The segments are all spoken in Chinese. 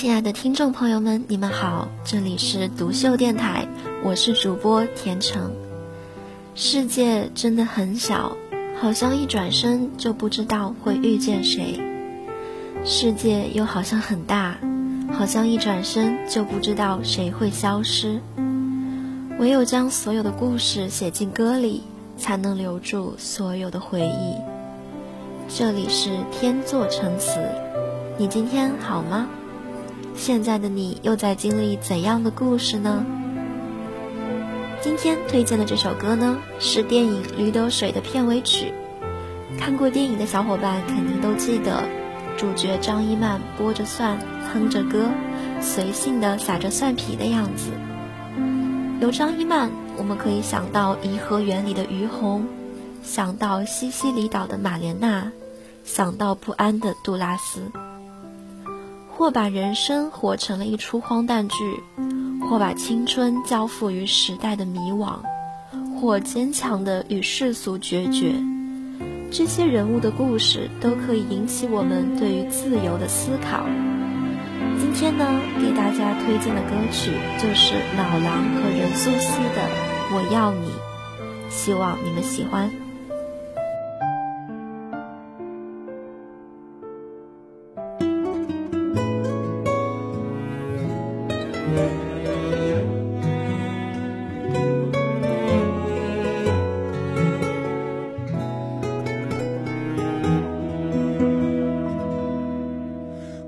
亲爱的听众朋友们，你们好，这里是独秀电台，我是主播田橙。世界真的很小，好像一转身就不知道会遇见谁；世界又好像很大，好像一转身就不知道谁会消失。唯有将所有的故事写进歌里，才能留住所有的回忆。这里是天作成词，你今天好吗？现在的你又在经历怎样的故事呢？今天推荐的这首歌呢，是电影《驴得水》的片尾曲。看过电影的小伙伴肯定都记得，主角张一曼剥着蒜，哼着歌，随性的撒着蒜皮的样子。有张一曼，我们可以想到颐和园里的于红，想到西西里岛的玛莲娜，想到不安的杜拉斯。或把人生活成了一出荒诞剧，或把青春交付于时代的迷惘，或坚强的与世俗决绝。这些人物的故事都可以引起我们对于自由的思考。今天呢，给大家推荐的歌曲就是老狼和任素汐的《我要你》，希望你们喜欢。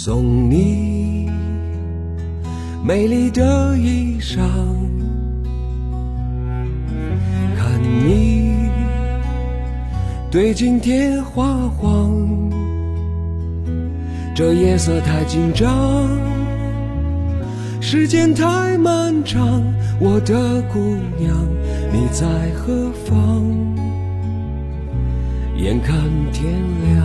送你。美丽的衣裳，看你对镜贴花黄，这夜色太紧张，时间太漫长，我的姑娘你在何方？眼看天亮，